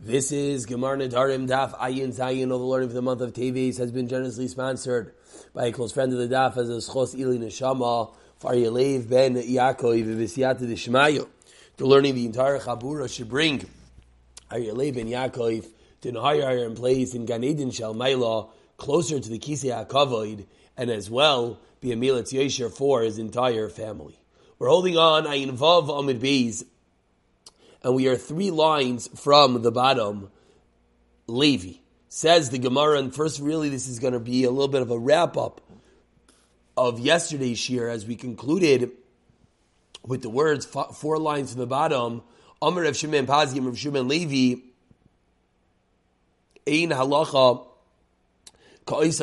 This is Gemar Nadarim Daf Ayin Zayin of the learning of the month of Tevis has been generously sponsored by a close friend of the Daf as a Schos Ili Neshama Far Yalev Ben Yaakov V'Visiyat Dishmayo. The learning the entire Chabura should bring Aryalev Ben Yaakov to an higher place in Gan Eden Shel Maila closer to the Kisei HaKavod and as well be a Milat Yeshir for his entire family. We're holding on Ayin Vav Amid Beis and we are three lines from the bottom. Levi says the Gemara, and first, really, this is going to be a little bit of a wrap up of yesterday's shir as we concluded with the words four lines from the bottom. Amr of Shimon Pazim of Shimon Levi. Ein halacha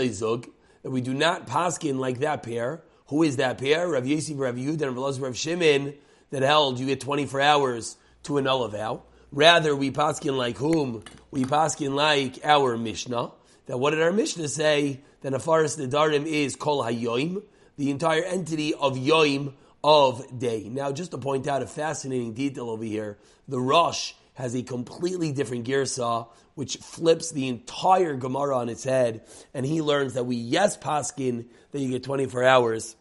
zug that we do not paskin like that pair. Who is that pair? Rav Yosef, Rav Yehuda, and Rav Shimon that held you get 24 hours to annul a vow. Rather, we paskin like whom? We paskin like our Mishnah. That what did our Mishnah say? That a forest Nedarim is Kol Hayoim, the entire entity of Yoim of day. Now, just to point out a fascinating detail over here, the Rosh has a completely different girsa, which flips the entire Gemara on its head, and he learns that we yes paskin that you get 24 hours,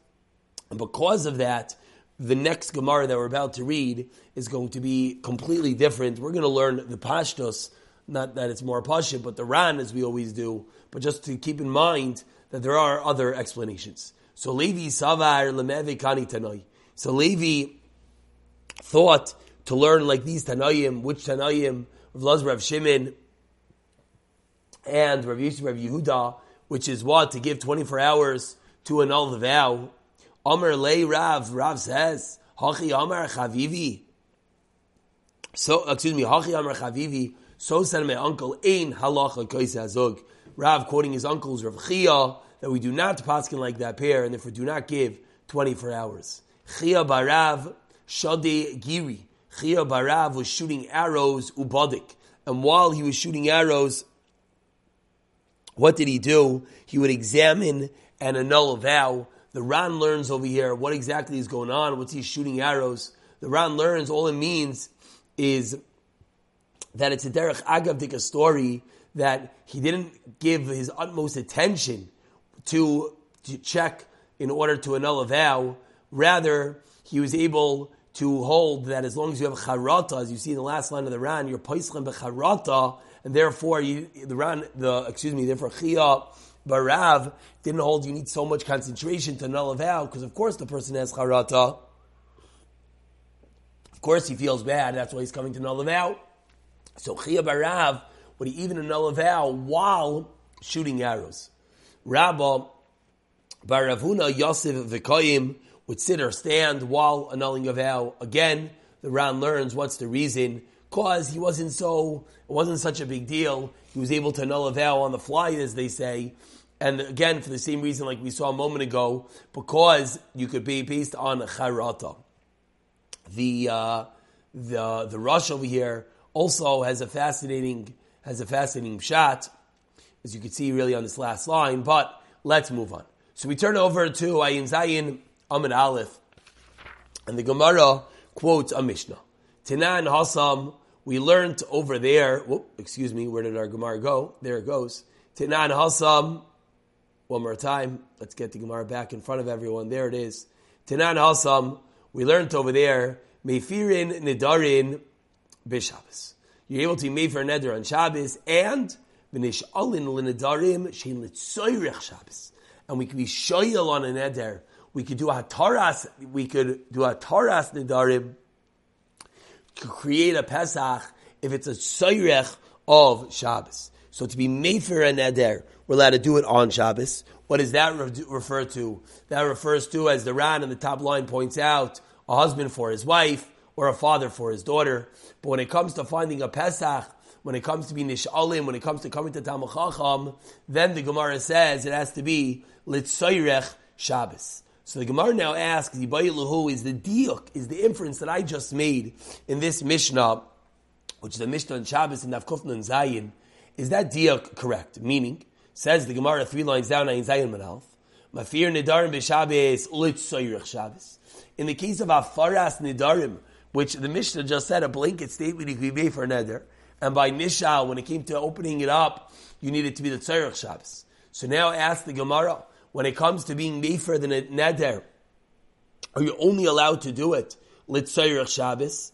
and because of that, the next Gemara that we're about to read is going to be completely different. We're going to learn the Pashtos, not that it's more Pashit, but the Ran as we always do, but just to keep in mind that there are other explanations. So Levi Savar Lemevi Kani Tanoi. So Levi thought to learn like these Tanoim, which Tanoim, Rav Rav Shimon, and Rav Yisrael Rav Yehuda, which is what? To give 24 hours to annul the vow. Amr lay Rav, Rav says, Hachi Amar Chavivi. So, excuse me, Hachi Amar Chavivi. So said my uncle, Ein Halacha Koise Azug. Rav quoting his uncle's Rav Chia, that we do not paskin like that pair, and therefore do not give 24 hours. Chia Barav Shade Giri. Chia Barav was shooting arrows ubadik. And while he was shooting arrows, what did he do? He would examine and annul a vow the Ran learns over here what exactly is going on. What's he shooting arrows? The Ran learns all it means is that it's a derech agav story that he didn't give his utmost attention to, to check in order to annul a vow. Rather, he was able to hold that as long as you have charata, as you see in the last line of the Ran, you're paislim becharata, and therefore you, the Ran, the excuse me, therefore chia Barav didn't hold you need so much concentration to null a vow, because of course the person has charata. Of course he feels bad, that's why he's coming to null a vow. So Chia Barav would he even annul a vow while shooting arrows. Rabba Baravuna Yosef Vikoyim would sit or stand while annulling a vow. Again, the Ran learns what's the reason. Cause he wasn't so, it wasn't such a big deal. He was able to null a vow on the fly, as they say. And again, for the same reason like we saw a moment ago, because you could be based on charata. The, uh, the, the Rosh over here also has a fascinating, has a fascinating shot, as you can see really on this last line, but let's move on. So we turn over to Ayin Zayin Amid Aleph, and the Gemara quotes a Mishnah. Tanan Hasam, we learned over there, whoop, excuse me, where did our Gemara go? There it goes. Tanan Hasam, one more time. Let's get the Gemara back in front of everyone. There it is. Tanan Hasam, we learned over there, Mefirin Nidarin Bishabas. You're able to be for Neder on Shabbos and B'nish Alin Linidarim Shein Litzoyrech Shabbos. And we could be shoyal on a Neder. We could do a Taras, we could do a Taras Nidarim to create a Pesach if it's a Soyrech of Shabbos. So to be made for a neder, we're allowed to do it on Shabbos. What does that re- refer to? That refers to, as the Ran in the top line points out, a husband for his wife or a father for his daughter. But when it comes to finding a Pesach, when it comes to be Nish'alim, when it comes to coming to Talmud Chacham, then the Gemara says it has to be Litzoyrech Shabbos. So the Gemara now asks, is the diuk, is the inference that I just made in this Mishnah, which is a Mishnah on Shabbos and Navkufna and Zayin, is that diak correct? Meaning, says the Gemara three lines down, Ayin Zayin Manalf, Mafir Nidarim b'Shabbos Litzoyrech Shabbos. In the case of Afaras Nidarim, which the Mishnah just said a blanket statement you could be made for neder, and by Nishal, when it came to opening it up, you needed to be the Tzarech Shabbos. So now ask the Gemara, when it comes to being Mefer a Neder, are you only allowed to do it Litzarech Shabbos?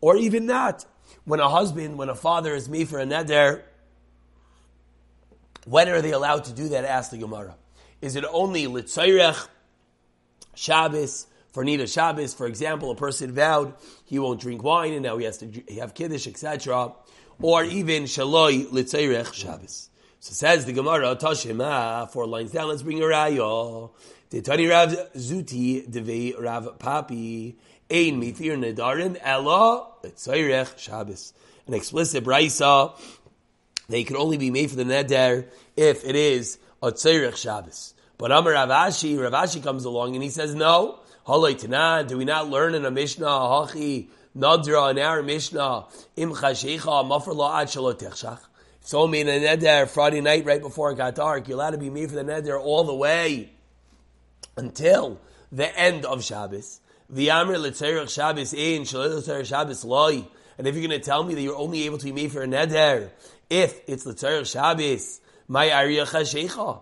Or even not. When a husband, when a father is me for a neder, when are they allowed to do that? Ask the Gemara. Is it only litzayrech Shabbos for Nida Shabbos? For example, a person vowed he won't drink wine and now he has to have kiddush, etc. Or even shaloi litzayrech Shabbos. So says the Gemara, Tashima, four lines down, let's bring a rayo. Tani Rav Zuti Deve Rav Papi Ein Mifir Nedarim Ella Tzayrech Shabbos. An explicit brisa they can only be made for the neder if it is a Tzayrech Shabbos. But Amar Ravashi, Ravashi comes along and he says, no. Halay do we not learn in a Mishnah, Hachi, Nadra, in our Mishnah, Im Chashecha, Mafar La'ad Shalot So made a neder Friday night right before it got dark. You're allowed to be made for the neder all the way until the end of Shabbos. The Amr Litzerach Shabbos in Shalil Shabbos loy. And if you're going to tell me that you're only able to be made for a neder if it's Litzerach Shabbos, my Ariyacha Sheikha.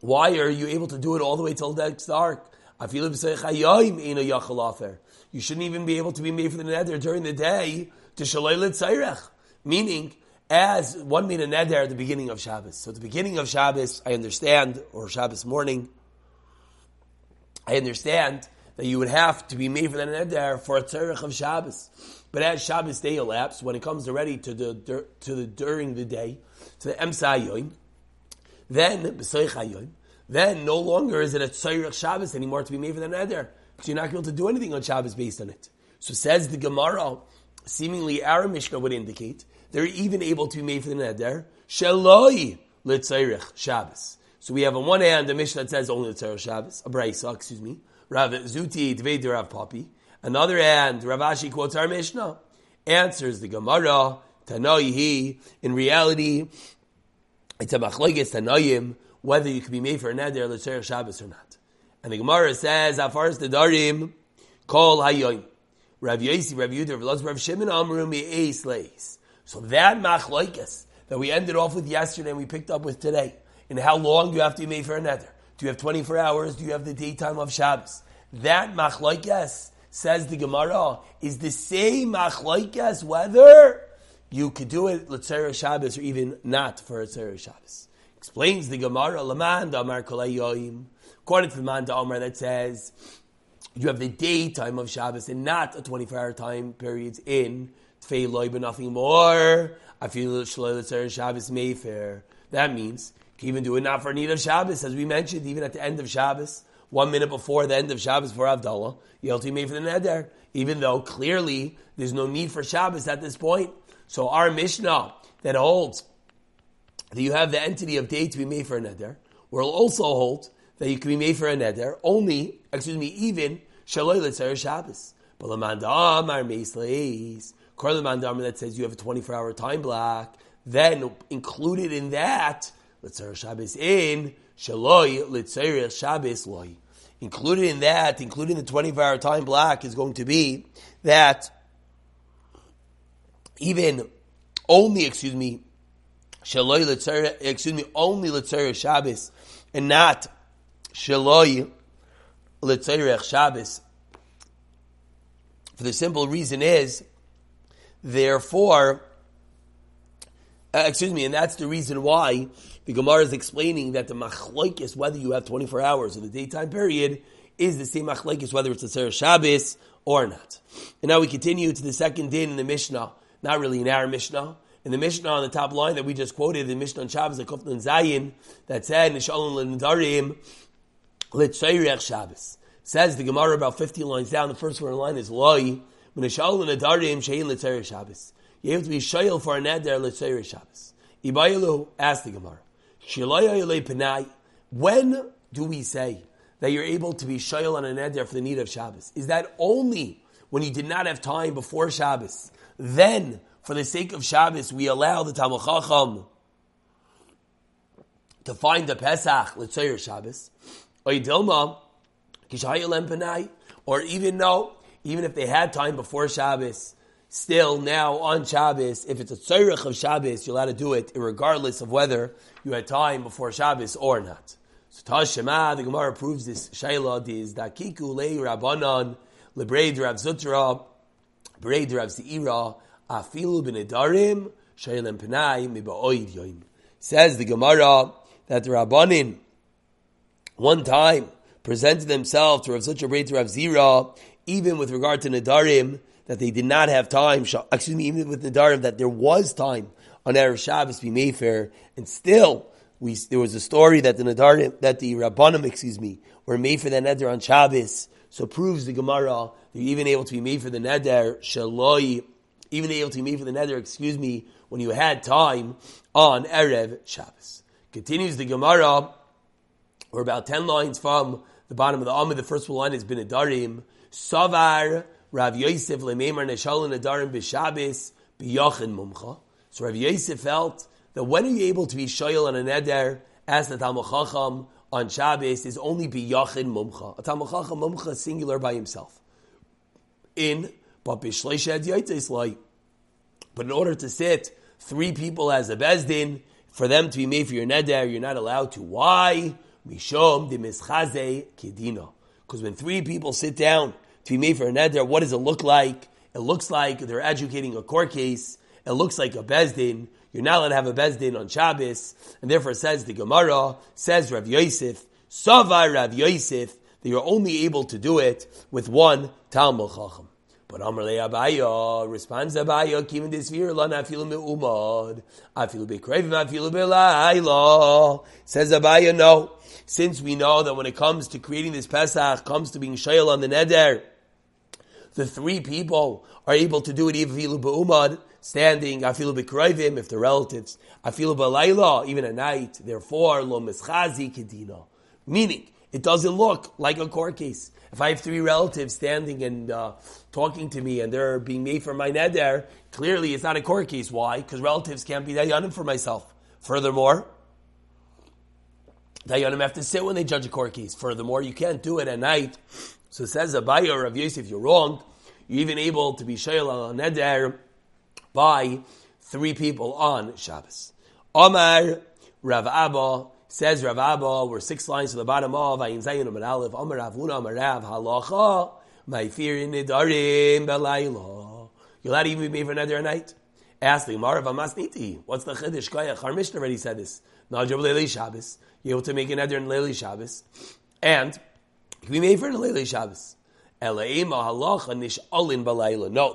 Why are you able to do it all the way till dark? I in ya khafer You shouldn't even be able to be made for the neder during the day to Shalil Litzerach. Meaning, as one made a neder at the beginning of Shabbos. So at the beginning of Shabbos, I understand, or Shabbos morning, I understand that you would have to be made for the neder for a tzarech of Shabbos. But as Shabbos day elapsed, when it comes already to the to the during the day, to the Emsa then then no longer is it a tzarech Shabbos anymore to be made for the neder because you're not able to do anything on Shabbos based on it. So says the Gemara, seemingly our Mishnah would indicate they're even able to be made for the neder shaloi letzarech Shabbos. So we have on one hand a Mishnah that says only the Tzara Shabbos, a Braisa, excuse me, Rav Zuti Dvei Rav Papi. Another hand, Rav Ashi quotes our Mishnah, answers the Gemara, Tanoihi, in reality, it's a machlokes Tanoim, whether you can be made for a neder l'tzerich Shabbos or not. And the Gemara says, Afars the Darim, Kol Hayoim. Rav Yosi, Rav Yudah, Rav Shimon, Amru Eis Leis. So that machlokes that we ended off with yesterday and we picked up with today, and how long do you have to be made for a neder? Do you have 24 hours? Do you have the daytime of Shabbos? That machlaikas, says the Gemara, is the same machlaikas whether you could do it Letzera Shabbos or even not for Letzera Shabbos. Explains the Gemara, Laman Amar Kolayim. According to the Man Amar that says, you have the daytime of Shabbos and not a 24 hour time period in Tfei but nothing more. I feel Shabbos Mayfair. That means can even do it not for need of Shabbos, as we mentioned, even at the end of Shabbos, one minute before the end of Shabbos for Avdallah, Yelti made for the Neder, even though clearly there's no need for Shabbos at this point. So our Mishnah that holds that you have the entity of day to be made for a Neder, will also hold that you can be made for a Neder only, excuse me, even Shaloi Shabbos. But are Meisleis, Korlamandam that says you have a 24 hour time block, then included in that, Litzer Shabbos in, Shaloi Litzer Shabbos loy. Included in that, including the 24 hour time block, is going to be that even only, excuse me, Shaloi Litzer, excuse me, only Litzer Shabbos and not Shaloi Litzer Shabbos. For the simple reason is, therefore, uh, excuse me, and that's the reason why the Gemara is explaining that the machlokes, whether you have 24 hours or the daytime period, is the same machlokes, whether it's a Sarah Shabbos or not. And now we continue to the second din in the Mishnah, not really in our Mishnah. In the Mishnah on the top line that we just quoted, the Mishnah on Shabbos, the Kufnan Zayin, that said, Nishalon L'Nadarim, L'Tzayrech Shabbos. Says the Gemara about 50 lines down, the first one in line is Loi, You have to be shayil for a neder L'Tzayrech Shabbos. Ibayilu asked the Gemara, when do we say that you're able to be shayil on a neder for the need of Shabbos? Is that only when you did not have time before Shabbos? Then, for the sake of Shabbos, we allow the Talmud Chacham to find the Pesach, let's say Shabbos, or even no, even if they had time before Shabbos, still now on Shabbos, if it's a tzorich of Shabbos, you're allowed to do it regardless of whether you had time before Shabbos or not. So Tashema, the Gemara proves this Shaila is Dakiku Le Rabbanon Lebreid Rav Zutra Breid Rav Zeira Afilu B'Nedarim Shailem Penai Miba'oid Yoim. Says the Gemara that the Rabbanin one time presented themselves to Rav Zutra Breid Rav Zira even with regard to Nadarim, that they did not have time, excuse me, even with Nedarim that there was time on Erev Shabbos be Mayfair, and still we, there was a story that the Nadarim, that the Rabbanim, excuse me, were made for the Neder on Shabbos. So proves the Gemara they're even able to be made for the Neder Shaloi, even able to be made for the Neder, excuse me, when you had time on Erev Shabbos. Continues the Gemara. We're about ten lines from the bottom of the Amid. The first line has been Adarim. Savar Rav Yosef lemeimar Mumcha. So Rav Yosef felt that when are you able to be shoyal on a neder as the Talmud Chacham on Shabbos is only biyachin mumcha. A Talmud Chacham mumcha singular by himself. In but bishleished like. But in order to sit three people as a bezdin for them to be made for your neder, you're not allowed to. Why? Mishom de mischaze kedina. Because when three people sit down to be made for a neder, what does it look like? It looks like they're educating a court case. It looks like a bezdin. You're not allowed to have a bezdin on Shabbos, and therefore says the Gemara, says Rav Yosef, Savai Rav Yosef, that you're only able to do it with one Talmud Chacham. But Amr Le Abaye responds Abaye Kim this year la nafilu me'umad afilu bekrevim afilu belayla says Abaya no since we know that when it comes to creating this Pesach comes to being shayel on the neder the three people are able to do it even afilu be'umad standing, afilu b'kroivim, if they're relatives, afilu b'layla, even at night, therefore, lo mischazi kedina. Meaning, it doesn't look like a court case. If I have three relatives standing and uh, talking to me and they're being made for my neder, clearly it's not a court case. Why? Because relatives can't be dayanim for myself. Furthermore, dayanim have to sit when they judge a court case. Furthermore, you can't do it at night. So says Abaye or Rav Yosef, you're wrong. You're even able to be shayel on neder by three people on Shabbos. Omar Rav Abba says Rav Abba, we're six lines to the bottom of Ayin Zayin Amar Aleph, Omar Rav Huna Omar Rav Halacha, my fear in Nidarim Belayla. You'll not even be made for another night. Ask the Gemara of Amasniti. What's the Chiddush Koyach? Our Mishnah already said this. Najab Leili Shabbos. You're able to make another in Leili Shabbos. And be made for a Leili Shabbos. No, the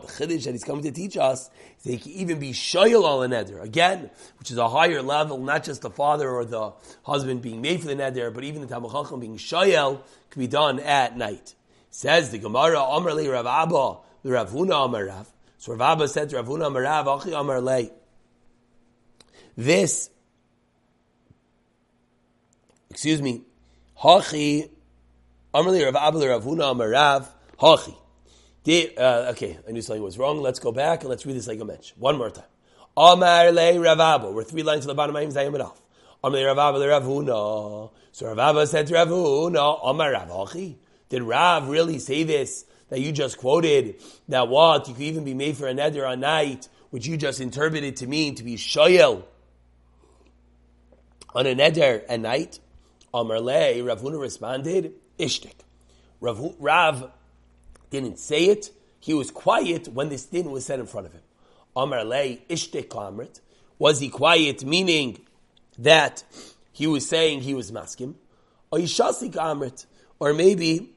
chiddush that he's coming to teach us is that he can even be shoyal al neder again, which is a higher level, not just the father or the husband being made for the neder, but even the Talmud Chacham being shoyal can be done at night. Says the Gemara, Amar le Rav Abba, the Rav Huna Amar Rav. So Rav Abba said to Rav Huna Amar Rav, Achi Amar le. This, excuse me, Hachi, Amar le Rav Abba, Rav Huna Amar Rav, Hachi. Uh, okay, I knew something was wrong. Let's go back and let's read this like a mensch. One more time. Amar le Ravaba. We're three lines to the bottom of Zayim. Amar le Ravaba le Ravuna. So Ravaba said to Ravuna, Amar Rav Hachi. Did Rav really say this that you just quoted? That what? You could even be made for a neder on night, which you just interpreted to mean to be shoyel on a neder at night? Amar le Ravuna responded, Ishtik. Rav, Rav didn't say it. He was quiet when this din was said in front of him. Amar lei ishte kamrit. Was he quiet, meaning that he was saying he was maskim? Or yishasi kamrit? Or maybe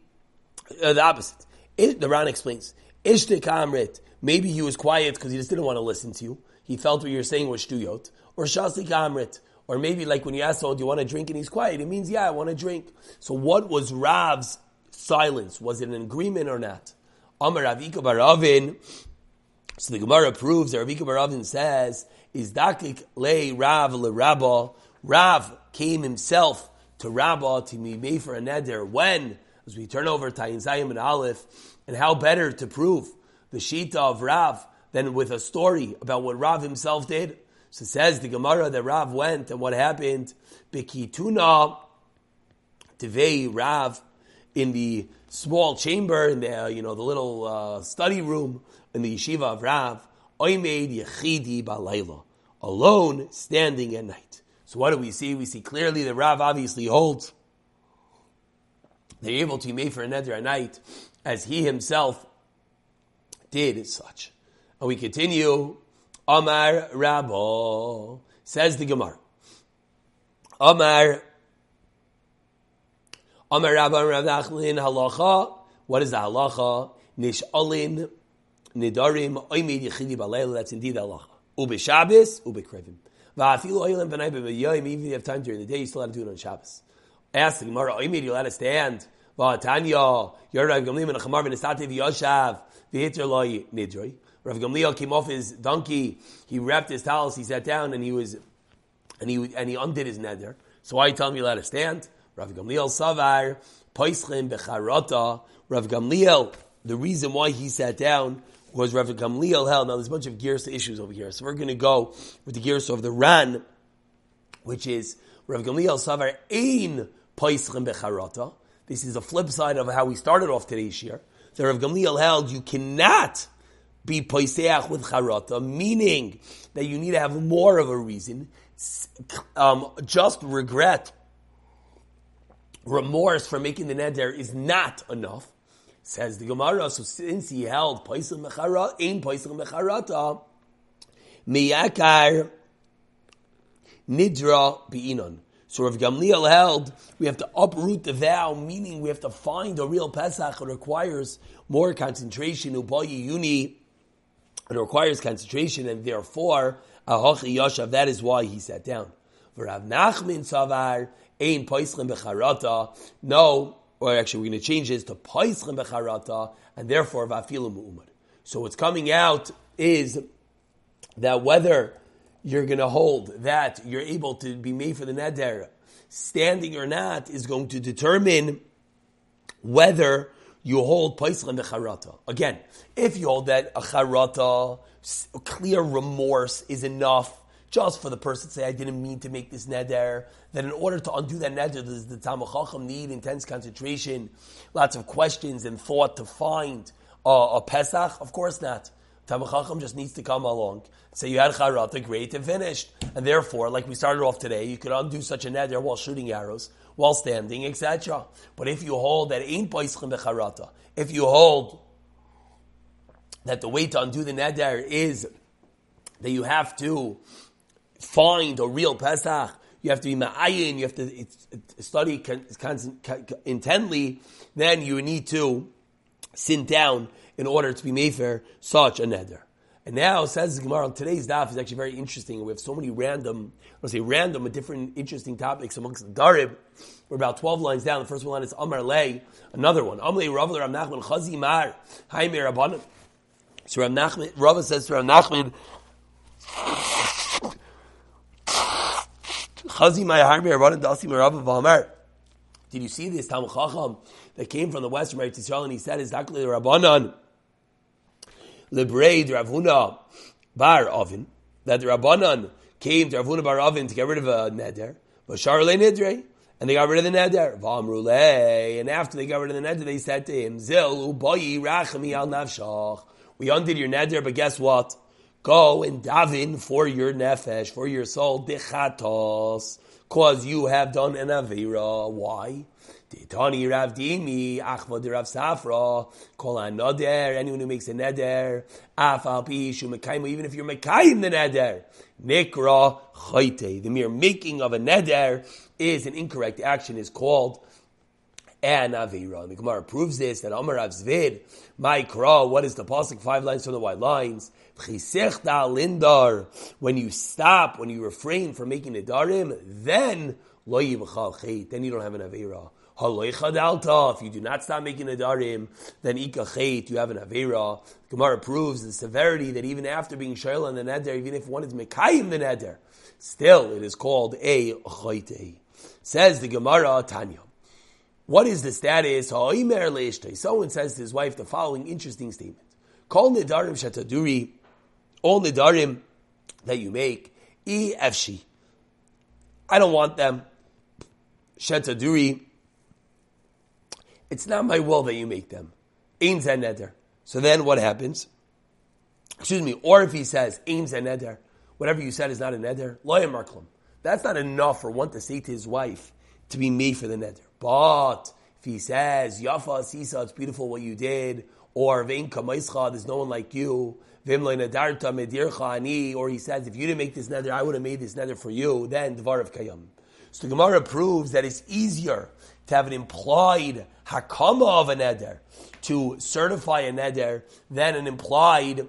uh, the opposite. It, the Ran explains. Ishte kamrit. Maybe he was quiet because he just didn't want to listen to you. He felt what you were saying was shtuyot. Or shasi kamrit. Or maybe like when you ask, oh, do you want to drink? And he's quiet. It means, yeah, I want to drink. So what was Rav's silence? Was it an agreement or not? Amar Ravika Baravin. So the Gemara proves that Ravika Baravin says, is dakik le Rav le Rabba. Rav came himself to Rabba to be made for a neder. When? As we turn over to Zayim and Aleph, and how better to prove the Shita of Rav than with a story about what Rav himself did? So says the Gemara that Rav went and what happened. Bikituna Tevei Rav in the small chamber in the you know the little uh, study room in the yeshiva of Rav. Oimed yechidi balayla, alone standing at night. So what do we see? We see clearly that Rav obviously holds they're able to be made for a neder at night, as he himself did as such. And we continue. Amar Rabbo says the Gemara. Amar Amar Rabba Rav Nachlin halacha. What is the halacha? Nish'alin nidarim oimid yichidi balayla. That's indeed the halacha. Ube Shabbos, ube krevim. Va'afilu oilim b'nai b'yoyim. Even if you have time during the day, you still have to do it on Shabbos. Ask the Gemara, oimid, you'll understand. Va'atanya, you're Rav Gamliel and Chamar v'hitr loy nidroi. Rav Gamliel came off his donkey. He wrapped his towels. He sat down and he was, and he and he undid his neder. So why are you tell me you let us stand? Rav Gamliel Savar, Poischim Becharata, Rav Gamliel, the reason why he sat down was Rav Gamliel held. Now there's a bunch of gears issues over here. So we're going to go with the gears of the Ran, which is Rav Gamliel Savar Ein Poischim Becharata. This is the flip side of how we started off today's year. So Rav Gamliel held you cannot be poiseach with charata, meaning that you need to have more of a reason. Um, just regret remorse for making the neder is not enough. Says the Gemara, so since he held paisel mecharata, ain paisel mecharata, miyakar nidra beinon. So Rav Gamliel held we have to uproot the vow, meaning we have to find a real Pesach. It requires more concentration. Ubayi yuni. It requires concentration, and therefore ahochi yashav. That is why he sat down. For Rav Nachman Savar Ein Poischem Becharata. No, or actually we're going to change this to Poischem Becharata, and therefore Vafilu Mu'umad. So what's coming out is that whether you're going to hold that you're able to be made for the neder, standing or not, is going to determine whether you hold Paischa Becharata. Again, if you hold that a charata, clear remorse is enough just for the person to say, I didn't mean to make this neder, that in order to undo that neder, does the Tamachacham need intense concentration, lots of questions and thought to find uh, a Pesach? Of course not. Tamachacham just needs to come along, say you had charata, great, and finished. And therefore, like we started off today, you could undo such a neder while shooting arrows, while standing, etc. But if you hold that ain't paischim becharata, if you hold that the way to undo the neder is that you have to find a real Pesach, you have to be ma'ayin, you have to study con, con, con, intently, then you need to sit down in order to be made for such a neder. And now, says the Gemara, today's daf is actually very interesting. We have so many random, let's say random, but different interesting topics amongst the Darib. We're about 12 lines down. The first one is Amar Lay, another one. Amar Lay, Rav Nachman, Chazi Mar, Haim Rabbanim. So Ram Nachman, Rav says to Ram Nachman, Chazi my harmi Rabbanim dasi merav v'amar. Did you see this Tam Chacham that came from the western right to Israel and he said, "Is dakli Rabbanan lebraid Ravuna bar Ovin that the Rabbanan came to Ravuna bar Ovin to get rid of a neder, but Charle nidre." And they got rid of the neder. V'amrulei. And after they got rid of the neder, they said to him, Zil ubayi rachmi al nafshach. We undid your neder, but guess what? Go and daven for your nefesh, for your soul, dichatos, cause you have done an avira. Why? Tani Rav Dimi, Achva de Rav Safra, Kol Neder, anyone who makes a neder, Afal Pishu even if you're Mekayim the neder, Nikra Chayte. The mere making of a neder is an incorrect action, is called an Avira. And the Gemara proves this, that Amar Rav Zvid, my Kra, what is the Pasuk? Five lines from the white lines. lindar. When you stop, when you refrain from making a darim, then then you don't have an Avira. If you do not stop making a darim, then ikachet, you have an avera. Gemara proves the severity that even after being shayla in the neder, even if one is mekayim the neder, still it is called a chayte. Says the Gemara Tanya. What is the status? Someone says to his wife the following interesting statement. Call nidarim shataduri, all nidarim that you make, efshi. I don't want them. Shataduri, it's not my will that you make them. Ein neder. So then what happens? Excuse me. Or if he says ein neder, whatever you said is not a neder, loyam marklam. That's not enough for one to say to his wife to be made for the neder. But if he says yafa sisa, it's beautiful what you did, or vein kamaischa, there's no one like you. Or he says, if you didn't make this nether, I would have made this nether for you. Then dvar of kayam. So the Gemara proves that it's easier to have an implied hakama of a neder, to certify a neder, than an implied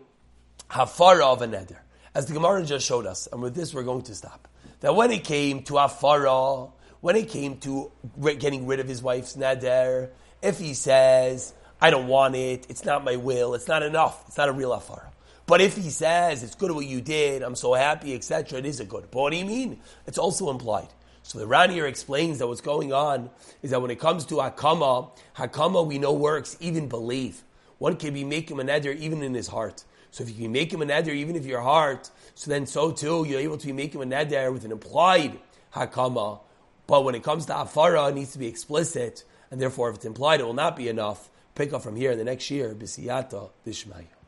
hafara of a neder. As the Gemara just showed us, and with this we're going to stop. That when it came to hafara, when it came to getting rid of his wife's neder, if he says, I don't want it, it's not my will, it's not enough, it's not a real hafara. But if he says, it's good what you did, I'm so happy, etc., it is a good. But what do you mean? It's also implied. So the Ran here explains that what's going on is that when it comes to Hakama, Hakama we know works even believe. One can be making a neder even in his heart. So if you can make him a neder even if your heart, so then so too you're able to be making a neder with an implied Hakama. But when it comes to Afara, it needs to be explicit, and therefore if it's implied, it will not be enough. Pick up from here in the next year, Bisiyata Bishmaya.